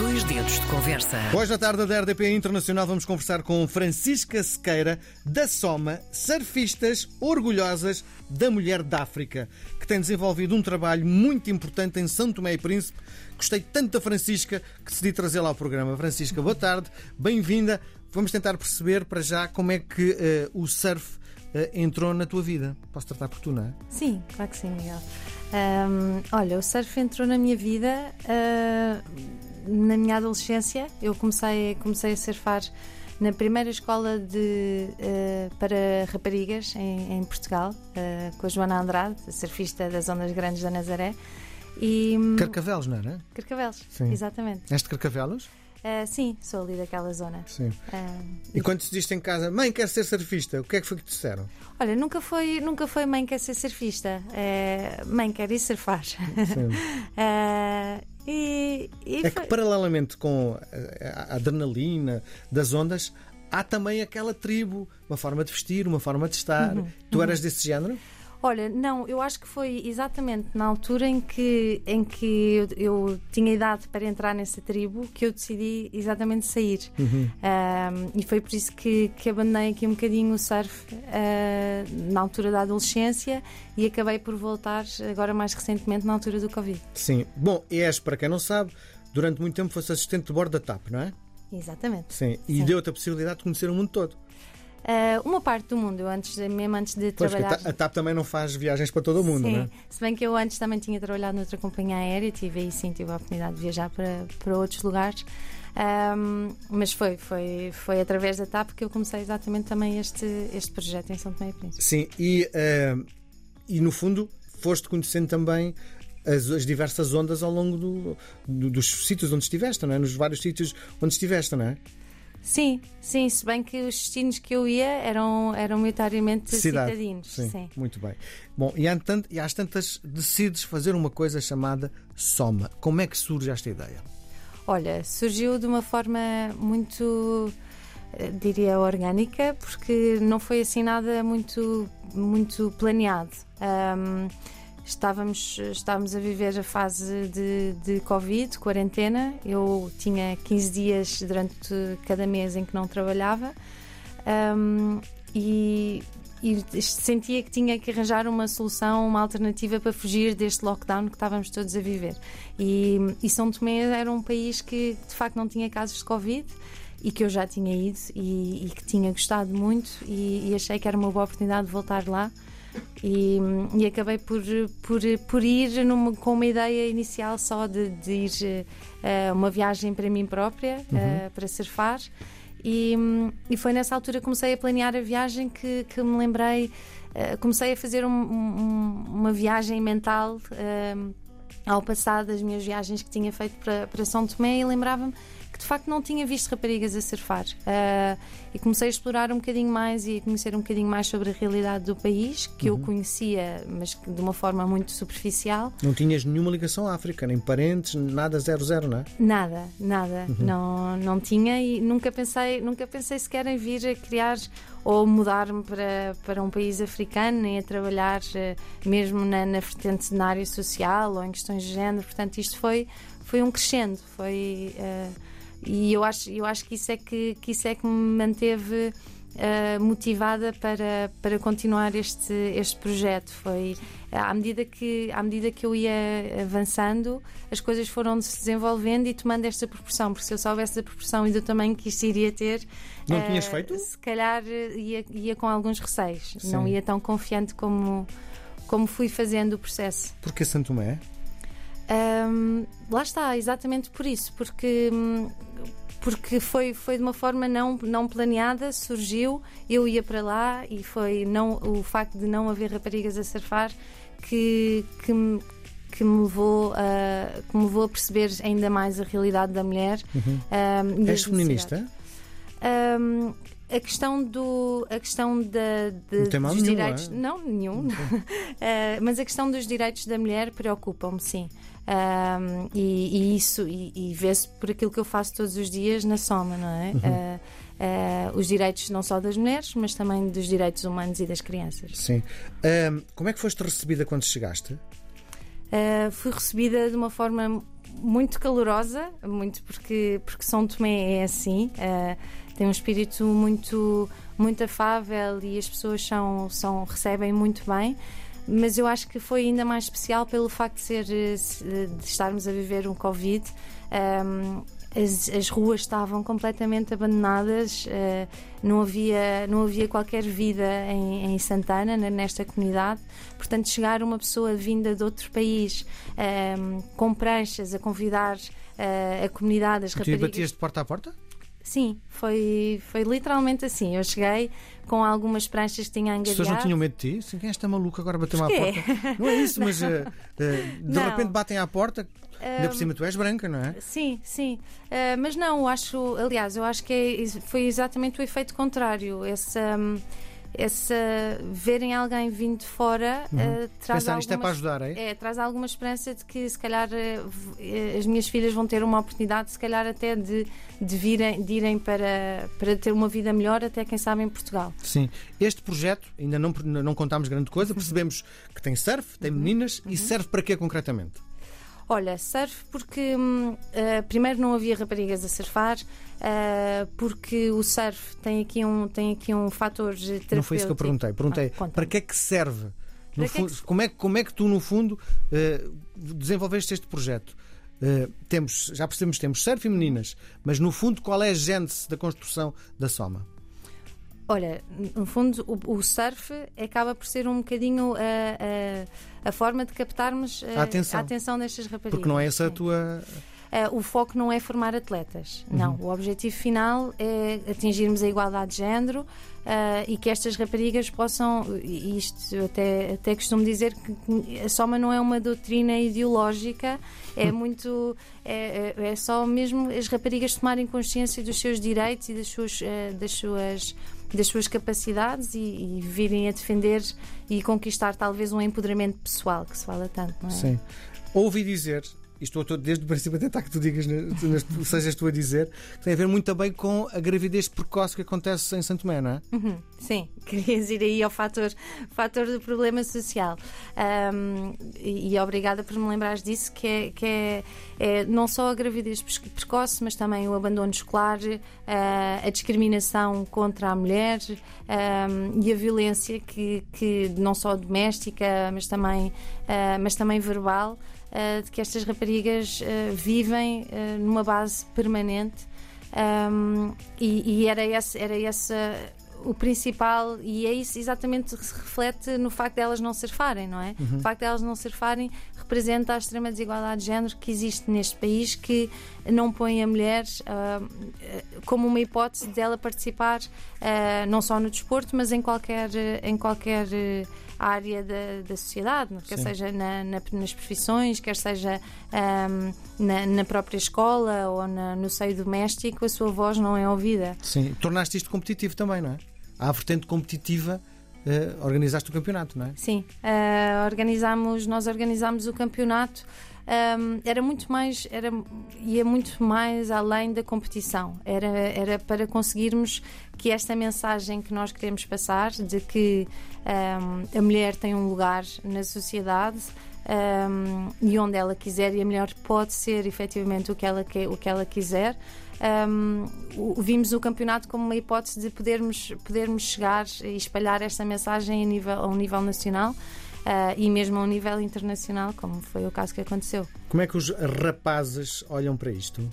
Dois dedos de conversa. Hoje, na tarde da RDP Internacional, vamos conversar com Francisca Sequeira, da Soma, surfistas orgulhosas da mulher da África, que tem desenvolvido um trabalho muito importante em São Tomé e Príncipe. Gostei tanto da Francisca que decidi trazê-la ao programa. Francisca, boa tarde, bem-vinda. Vamos tentar perceber para já como é que uh, o surf uh, entrou na tua vida. Posso tratar por tu, não é? Sim, claro que sim, Miguel. Um, olha, o surf entrou na minha vida uh, na minha adolescência. Eu comecei, comecei a surfar na primeira escola de, uh, para raparigas em, em Portugal, uh, com a Joana Andrade, surfista das Ondas Grandes da Nazaré. E, Carcavelos, não era? Carcavelos, Sim. exatamente. És de Carcavelos? Uh, sim, sou ali daquela zona. Sim. Uh, e quando te diste em casa, mãe, quer ser surfista, o que é que foi que te disseram? Olha, nunca foi, nunca foi mãe, quer ser surfista. Uh, mãe, quer ir surfar. E, e é foi... que, paralelamente com a, a adrenalina das ondas, há também aquela tribo, uma forma de vestir, uma forma de estar. Uhum, tu uhum. eras desse género? Olha, não, eu acho que foi exatamente na altura em que, em que eu, eu tinha idade para entrar nessa tribo que eu decidi exatamente sair. Uhum. Um, e foi por isso que, que abandonei aqui um bocadinho o surf uh, na altura da adolescência e acabei por voltar agora mais recentemente na altura do Covid. Sim. Bom, e és, para quem não sabe, durante muito tempo foste assistente de bordo da TAP, não é? Exatamente. Sim. E deu-te a possibilidade de conhecer o mundo todo. Uh, uma parte do mundo, eu antes, mesmo antes de pois, trabalhar. A TAP também não faz viagens para todo o mundo, Sim. não é? Se bem que eu antes também tinha trabalhado noutra companhia aérea, tive aí sim, tive a oportunidade de viajar para, para outros lugares. Um, mas foi, foi, foi através da TAP que eu comecei exatamente também este, este projeto em São Tomé e Príncipe. Sim, e, uh, e no fundo foste conhecendo também as, as, diversas ondas ao longo do, do, dos sítios onde estiveste, não é? Nos vários sítios onde estiveste, não é? Sim, sim, se bem que os destinos que eu ia eram, eram maioritariamente Cidade. citadinos. Sim, sim, muito bem. Bom, e, tant, e às tantas decides fazer uma coisa chamada Soma. Como é que surge esta ideia? Olha, surgiu de uma forma muito eh, diria orgânica, porque não foi assim nada muito, muito planeado. Um, estávamos, estávamos a viver a fase de, de Covid, quarentena. Eu tinha 15 dias durante cada mês em que não trabalhava um, e, e, sentia que tinha que arranjar uma solução, uma alternativa para fugir deste lockdown que estávamos todos a viver. E, e São Tomé era um país que de facto não tinha casos de Covid e que eu já tinha ido e, e que tinha gostado muito e, e achei que era uma boa oportunidade de voltar lá. E, e, acabei por, por, por ir numa, com uma ideia inicial só de, de ir uh, uma viagem para mim própria, uhum. uh, para surfar. E, e foi nessa altura que comecei a planear a viagem que, que me lembrei, uh, comecei a fazer um, um, uma viagem mental ao passado das minhas viagens que tinha feito para, para São Tomé e lembrava-me de facto não tinha visto raparigas a surfar. Uh, e comecei a explorar um bocadinho mais e a conhecer um bocadinho mais sobre a realidade do país, que uhum. eu conhecia, mas de uma forma muito superficial. Não tinhas nenhuma ligação à África, nem parentes, nada zero zero, não é? Nada, nada. Uhum. Não, não tinha e nunca pensei, nunca pensei sequer em vir a criar ou mudar-me para, para um país africano, nem a trabalhar uh, mesmo na, na vertente na área social ou em questões de género. Portanto, isto foi, foi um crescendo, foi. Uh, e eu acho, eu acho que, isso é que, que isso é que me manteve uh, motivada para, para continuar este, este projeto. Foi à medida, que, à medida que eu ia avançando, as coisas foram se desenvolvendo e tomando esta proporção, porque se eu soubesse a proporção e do tamanho que isto iria ter. Não uh, tinhas feito? Se calhar ia, ia com alguns receios, Sim. não ia tão confiante como, como fui fazendo o processo. Porque Santo Tomé? Um, lá está, exatamente por isso, porque hum, porque foi, foi de uma forma não, não planeada, surgiu, eu ia para lá e foi não, o facto de não haver raparigas a surfar que, que, me, que me levou a, que me levou a perceber ainda mais a realidade da mulher. Uhum. Um, És feminista? Um, a questão do a questão da de, não dos nenhum, direitos é? não nenhum uh, mas a questão dos direitos da mulher preocupa-me sim um, e, e, isso e, e vê-se por aquilo que eu faço todos os dias na Soma não é uhum. uh, uh, os direitos não só das mulheres mas também dos direitos humanos e das crianças sim como é que foste recebida quando chegaste fui recebida de uma forma muito calorosa, muito porque, porque São Tomé é assim. Uh, tem um espírito muito, muito afável e as pessoas são, são, recebem muito bem. Mas eu acho que foi ainda mais especial pelo facto de, ser, de estarmos a viver um Covid. Um, as, as, ruas estavam completamente abandonadas, uh, não, havia, não havia qualquer vida em, em, Santana, nesta comunidade. Portanto, chegar uma pessoa vinda de outro país um, com pranchas a convidar uh, a comunidade, as raparigas. E batias de porta a porta? Sim, foi, foi literalmente assim. Eu cheguei com algumas pranchas que tinha angariado. As pessoas não tinham medo de ti? Assim, quem é esta maluca agora bateu-me à porta? Não é isso, mas uh, uh, de não. repente batem à porta. Ainda por cima tu és branca, não é? Sim, sim. Uh, mas não, acho, aliás, eu acho que é, foi exatamente o efeito contrário. Essa. Um, essa verem alguém vindo de fora uhum. uh, traz Pensar, algumas, isto é para ajudar, é? é? traz alguma esperança de que se calhar uh, as minhas filhas vão ter uma oportunidade, se calhar até de, de, virem, de irem para, para ter uma vida melhor, até quem sabe em Portugal. Sim. Este projeto, ainda não, não contámos grande coisa, percebemos que tem surf, tem uhum. meninas uhum. e serve para quê concretamente? Olha, surf porque uh, primeiro não havia raparigas a surfar, uh, porque o surf tem aqui um, tem aqui um fator terapêutico. Não foi isso que eu perguntei. Perguntei ah, para que é que serve? Que fundo, é que... Como, é, como é que tu, no fundo, uh, desenvolveste este projeto? Uh, temos, já percebemos que temos surf e meninas, mas no fundo, qual é a gênese da construção da Soma? Olha, no fundo, o, o, surf acaba por ser um bocadinho a, a, a forma de captarmos a, a, atenção. atenção destas raparigas. Porque não é essa a tua. Uh, o foco não é formar atletas. Uhum. Não. O objetivo final é atingirmos a igualdade de género uh, e que estas raparigas possam. Isto até, até costumo dizer que a Soma não é uma doutrina ideológica, é uhum. muito. É, é, é, só mesmo as raparigas tomarem consciência dos seus direitos e das suas. Uh, das suas das suas capacidades e, e virem a defender e conquistar talvez um empoderamento pessoal que se fala tanto, não é? Sim. Ouvi dizer, e estou desde o princípio a tentar que tu digas, sejas tu a dizer, tem a ver muito também com a gravidez precoce que acontece em Santo Tomé, não é? Uhum, sim, querias ir aí ao fator, fator do problema social. Um, e, e, obrigada por me lembrares disso, que, é, que é, é, não só a gravidez precoce, mas também o abandono escolar, uh, a discriminação contra a mulher um, e a violência que, que não só doméstica, mas também, uh, mas também verbal uh, de que estas raparigas uh, vivem uh, numa base permanente. Um, e, e, era esse, era esse o principal, e é isso exatamente que se reflete no facto de elas não surfarem, não é? Uhum. O facto de elas não surfarem representa a extrema desigualdade de género que existe neste país, que não põe a mulher uh, como uma hipótese dela participar uh, não só no desporto, mas em qualquer, em qualquer área da, da sociedade, quer Sim. seja na, na, nas profissões, quer seja um, na, na, própria escola ou na, no seio doméstico, a sua voz não é ouvida. Sim, tornaste isto competitivo também, não é? A vertente competitiva Uh, organizaste o campeonato, não é? Sim, uh, organizamos, nós organizámos o campeonato. Um, era muito mais, era, ia muito mais além da competição. Era, era para conseguirmos que esta mensagem que nós queremos passar de que um, a mulher tem um lugar na sociedade um, e onde ela quiser e a mulher pode ser efetivamente o que ela, quer, o que ela quiser. Um, vimos o campeonato como uma hipótese de podermos, podermos chegar e espalhar esta mensagem a, nível, a um nível nacional. Uh, e mesmo a um nível internacional, como foi o caso que aconteceu. Como é que os rapazes olham para isto?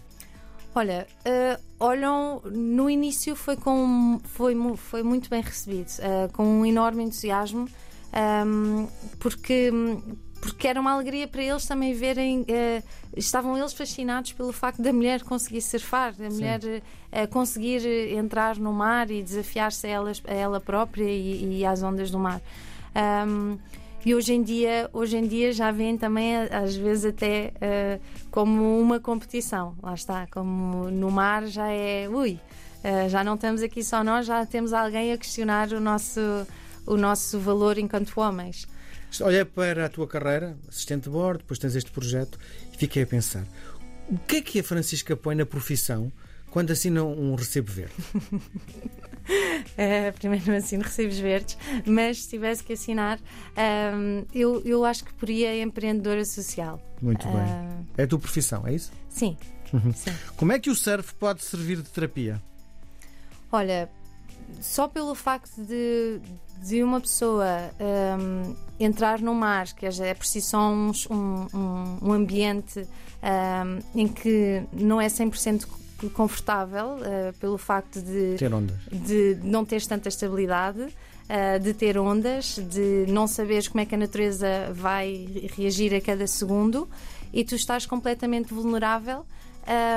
Olha, uh, olham, no início foi, com, foi, foi muito bem recebido, uh, com um enorme entusiasmo, um, porque, porque era uma alegria para eles também verem, uh, estavam eles fascinados pelo facto da mulher conseguir surfar, da mulher conseguir entrar no mar e desafiar-se a, elas, a ela própria e, e às ondas do mar. Um, e hoje em dia, hoje em dia já vem também às vezes até uh, como uma competição. Lá está, como no mar já é, ui, uh, já não estamos aqui só nós, já temos alguém a questionar o nosso o nosso valor enquanto homens. Olha para a tua carreira, assistente de bordo, depois tens este projeto e fiquei a pensar: o que é que a Francisca põe na profissão quando assina um recebo verde? uh, primeiro não assino recibos verdes, mas se tivesse que assinar, uh, eu, eu acho que poria empreendedora social. Muito bem. Uh, É a tua profissão, é isso? Sim. Uhum. Sim. Como é que o surf pode servir de terapia? Olha, só pelo facto de, de uma pessoa um, entrar no mar, que é por si só um, um, um ambiente um, em que não é 100% confortável, uh, pelo facto de, ter ondas. de não teres tanta estabilidade. Uh, de ter ondas, de não saberes como é que a natureza vai reagir a cada segundo e tu estás completamente vulnerável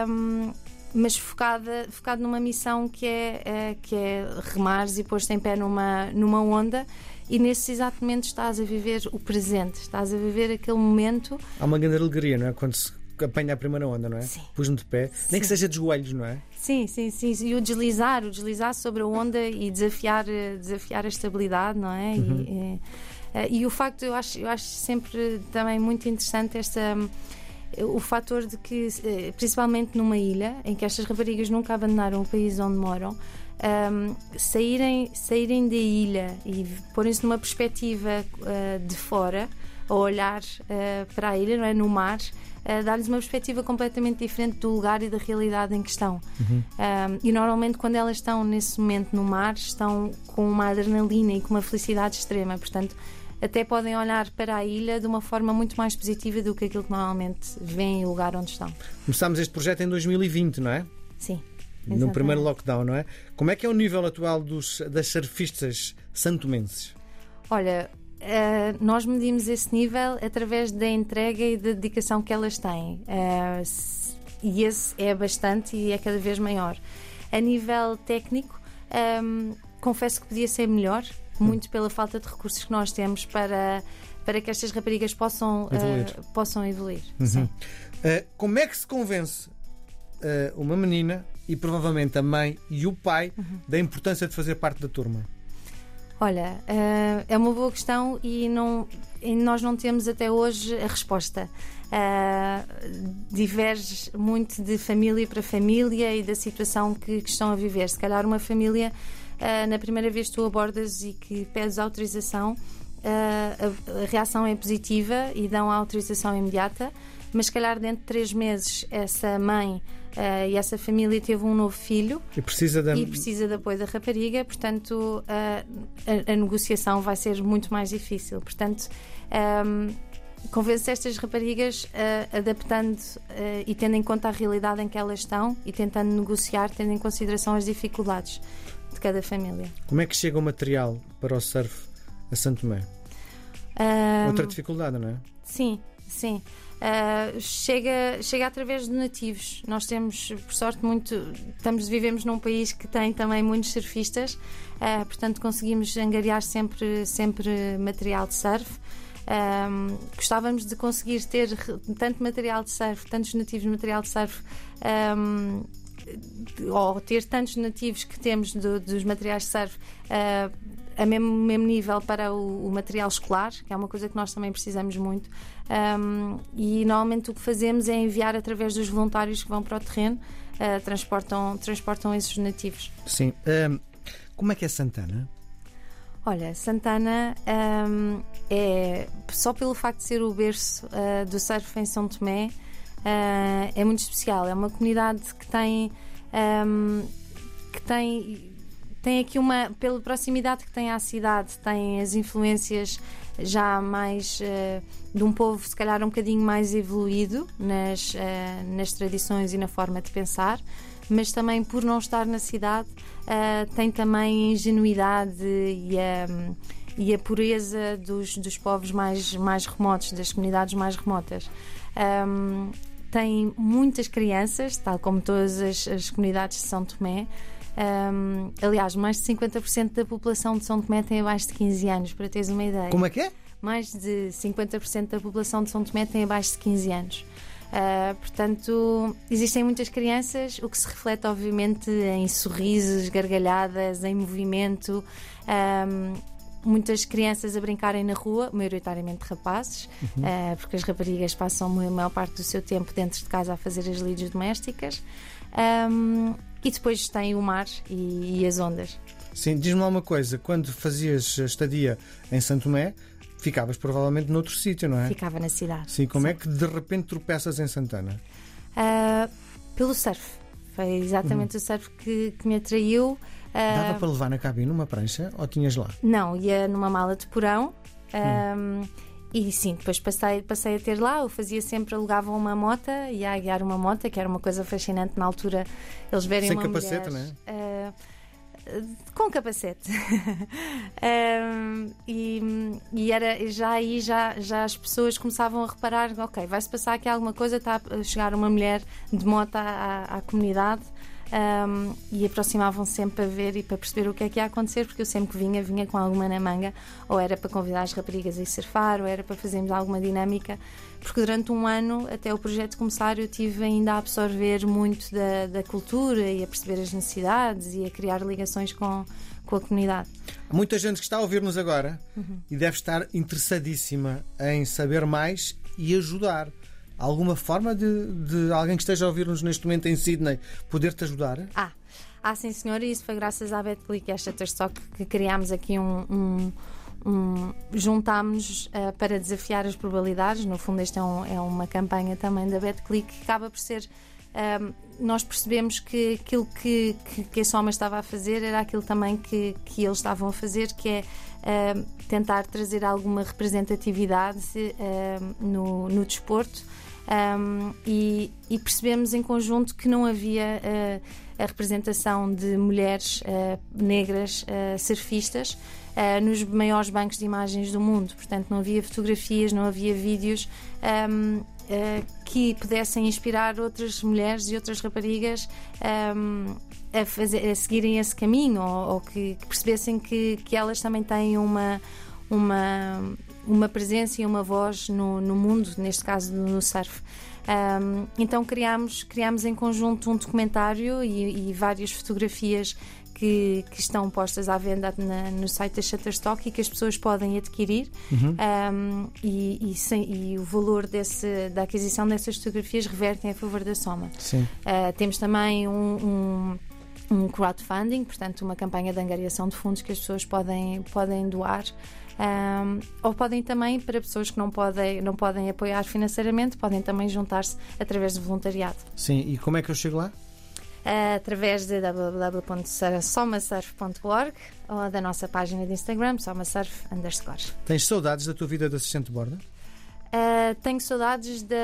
um, mas focada, focado numa missão que é, é, que é remares e pôr-te em pé numa, numa onda e nesse exato momento estás a viver o presente, estás a viver aquele momento. Há uma grande alegria, não é? Quando se apanha a primeira onda, não é? Sim. Pus-me de pé, sim. nem que seja de joelhos, não é? Sim, sim, sim. E o deslizar, o deslizar sobre a onda e desafiar, desafiar a estabilidade, não é? Uhum. E, e, eh, e, o facto, eu acho, eu acho sempre também muito interessante esta o fator de que, eh, principalmente numa ilha, em que estas raparigas nunca abandonaram o país onde moram, um, saírem, saírem da ilha e porem-se numa perspectiva uh, de fora, a olhar uh, para a ilha, não é? no mar, uh, dar-lhes uma perspectiva completamente diferente do lugar e da realidade em que estão. Uhum. Um, e normalmente, quando elas estão nesse momento no mar, estão com uma adrenalina e com uma felicidade extrema. Portanto, até podem olhar para a ilha de uma forma muito mais positiva do que aquilo que normalmente vêem o lugar onde estão. Começámos este projeto em 2020, não é? Sim. Exatamente. No primeiro lockdown, não é? Como é que é o nível atual dos, das surfistas santomenses? Olha, uh, nós medimos esse nível através da entrega e da dedicação que elas têm. Uh, e esse é bastante e é cada vez maior. A nível técnico, um, confesso que podia ser melhor muito pela falta de recursos que nós temos para, para que estas raparigas possam evoluir. Uh, possam evoluir. Uhum. Uh, como é que se convence uh, uma menina e provavelmente a mãe e o pai uhum. da importância de fazer parte da turma? Olha, é uma boa questão e, não, e nós não temos até hoje a resposta. Diverge muito de família para família e da situação que, que estão a viver. Se calhar uma família uh, na primeira vez que tu abordas e que pedes autorização, uh, a, a, reação é positiva e dão a autorização imediata, mas se calhar dentro de três meses essa mãe Uh, e essa família teve um novo filho e precisa, de... e precisa de apoio da rapariga, portanto uh, a, a, negociação vai ser muito mais difícil. Portanto, um, convence estas raparigas uh, adaptando e tendo em conta a realidade em que elas estão e tentando negociar, tendo em consideração as dificuldades de cada família. Como é que chega o material para o surf a Santo Tomé? Um, Outra dificuldade, não é? Sim, sim. Uh, chega, chega através de nativos. Nós temos, por sorte, muito. Estamos, vivemos num país que tem também muitos surfistas, uh, portanto, conseguimos angariar sempre, sempre material de surf. Um, gostávamos de conseguir ter tanto material de surf, tantos nativos de material de surf um, ou ter tantos nativos que temos do, dos materiais de surf uh, a mesmo, mesmo nível para o, o, material escolar, que é uma coisa que nós também precisamos muito. Um, e normalmente o que fazemos é enviar através dos voluntários que vão para o terreno, uh, transportam, transportam esses nativos. Sim. Um, como é que é Santana? Olha, Santana um, é só pelo facto de ser o berço uh, do surf em São Tomé uh, é muito especial. É uma comunidade que tem. Um, que tem tem aqui uma pela proximidade que tem à cidade tem as influências já mais uh, de um povo se calhar um bocadinho mais evoluído nas uh, nas tradições e na forma de pensar mas também por não estar na cidade uh, tem também a ingenuidade e a, e a pureza dos, dos povos mais mais remotos das comunidades mais remotas um, tem muitas crianças, tal como todas as, as comunidades de São Tomé. Um, aliás, mais de 50% da população de São Tomé tem abaixo de 15 anos, para teres uma ideia. Como é que é? Mais de 50% da população de São Tomé tem abaixo de 15 anos. Uh, portanto, existem muitas crianças, o que se reflete, obviamente, em sorrisos, gargalhadas, em movimento. Um, muitas crianças a brincarem na rua, maioritariamente rapazes, uhum. uh, porque as raparigas passam a maior parte do seu tempo dentro de casa a fazer as lides domésticas. Um, e depois tem o mar e, e as ondas. Sim, diz-me lá uma coisa: quando fazias a estadia em Santo Tomé, ficavas provavelmente noutro sítio, não é? Ficava na cidade. Sim, como é que de repente tropeças em Santana? Uh, pelo surf. Foi exatamente uhum. o surf que, que me atraiu. Dava para levar na cabine uma prancha ou tinhas lá? Não, ia numa mala de porão. Hum. E sim, depois passei, passei a ter lá, eu fazia sempre, alugava uma moto, ia a guiar uma moto, que era uma coisa fascinante na altura, eles verem Sem uma capacete, mulher, não é? Uh, com capacete. um, e, e, era já aí já, já as pessoas começavam a reparar, ok, vai-se passar aqui alguma coisa, está a chegar uma mulher de moto à, à, à comunidade um, e aproximavam sempre para ver e para perceber o que é que ia acontecer, porque eu sempre que vinha, vinha com alguma na manga, ou era para convidar as raparigas a ir surfar, ou era para fazermos alguma dinâmica, porque durante um ano, até o projeto começar, eu tive ainda a absorver muito da, da cultura e a perceber as necessidades e a criar ligações com, com a comunidade. Há muita gente que está a ouvir-nos agora uhum. e deve estar interessadíssima em saber mais e ajudar alguma forma de, de alguém que esteja a ouvir-nos neste momento em Sydney poder-te ajudar? Ah, ah, sim, senhor, e isso foi graças à BetClick, esta Shutterstock, que criámos aqui um. um, um juntámos uh, para desafiar as probabilidades. No fundo, esta é, um, é uma campanha também da BetClick que acaba por ser. Um, nós percebemos que aquilo que, que, que a Soma estava a fazer era aquilo também que, que eles estavam a fazer, que é uh, tentar trazer alguma representatividade uh, no, no desporto um, e, e, percebemos em conjunto que não havia uh, a representação de mulheres uh, negras uh, surfistas nos maiores bancos de imagens do mundo. Portanto, não havia fotografias, não havia vídeos um, que pudessem inspirar outras mulheres e outras raparigas um, a, fazer, a, seguirem esse caminho ou, ou que, que, percebessem que, que elas também têm uma. uma uma presença e uma voz no, no mundo, neste caso no surf. Um, então criámos, criámos em conjunto um documentário e, e várias fotografias que, que, estão postas à venda na, no site da Shutterstock e que as pessoas podem adquirir uhum. um, e, e, sem, e, o valor desse, da aquisição dessas fotografias revertem a favor da Soma. Uh, temos também um, um, um crowdfunding, portanto uma campanha de angariação de fundos que as pessoas podem, podem doar um, ou podem também, para pessoas que não podem, não podem apoiar financeiramente, podem também juntar-se através do voluntariado. Sim, e como é que eu chego lá? Uh, através de www.somasurf.org ou da nossa página de Instagram, somasurf underscore. Tens saudades da tua vida de assistente de bordo? Uh, tenho saudades de,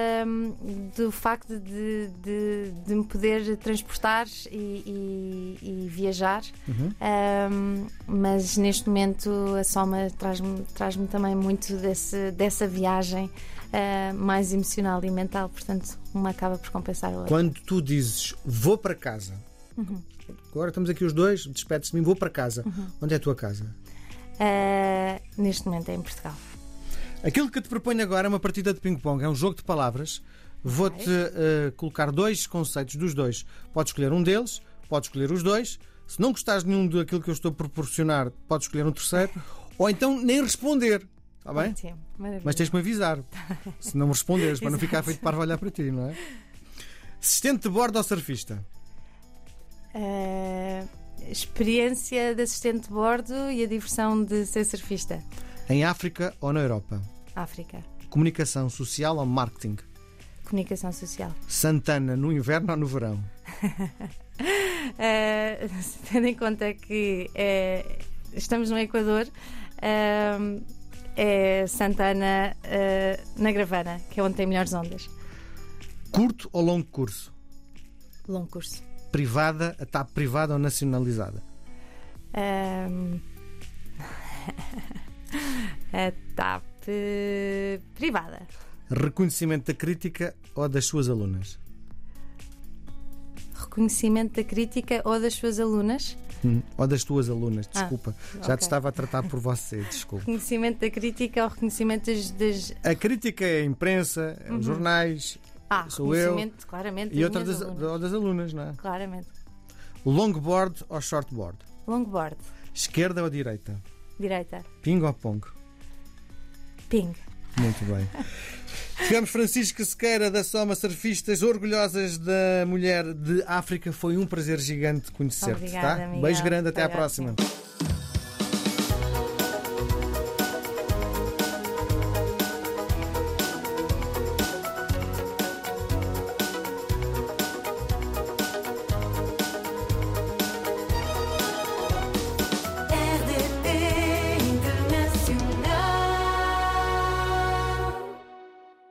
do facto de, de, de, me poder transportar e, e, e viajar, uhum. uh, mas neste momento a Soma traz-me traz também muito desse, dessa viagem uh, mais emocional e mental, portanto, uma acaba por compensar a outra. Quando tu dizes vou para casa, uhum. agora estamos aqui os dois, despedes de mim, vou para casa, uhum. onde é a tua casa? neste momento é em Portugal. Aquilo que te proponho agora é uma partida de ping-pong, é um jogo de palavras. Vou-te uh, colocar dois conceitos dos dois. Podes escolher um deles, podes escolher os dois. Se não gostares de nenhum daquilo que eu estou a proporcionar, podes escolher um terceiro. Ou então nem responder. Está bem? Sim, Mas tens que me avisar. Se não me responderes, para não ficar feito para olhar para ti, não é? Assistente de bordo ou surfista? Uh, experiência de assistente de bordo e a diversão de ser surfista. Em África ou na Europa? África. Comunicação social ou marketing? Comunicação social. Santana no inverno ou no verão? uh, tendo em conta que uh, estamos no Equador, uh, é Santana na Gravana, que é onde tem melhores ondas. Curto ou longo curso? Longo curso. Privada, a TAP privada ou nacionalizada? a TAP privada. Reconhecimento da crítica ou das suas alunas? Reconhecimento da crítica ou das suas alunas? Hum, ou das tuas alunas, ah, desculpa. Ah, Já okay. te estava a tratar por você, desculpa. Reconhecimento da crítica ou reconhecimento das. das... A crítica é a imprensa, é uhum. os jornais, ah, sou eu. Claramente, e outra das, alunas. das alunas, não é? Claramente. Longboard ou shortboard? Longboard. Esquerda ou direita? Direita. Ping ou pong? Ping. Muito bem. Tivemos Francisca Sequeira da Soma Surfistas, orgulhosas da mulher de África. Foi um prazer gigante conhecer-te. Tá? Beijo grande, até à próxima.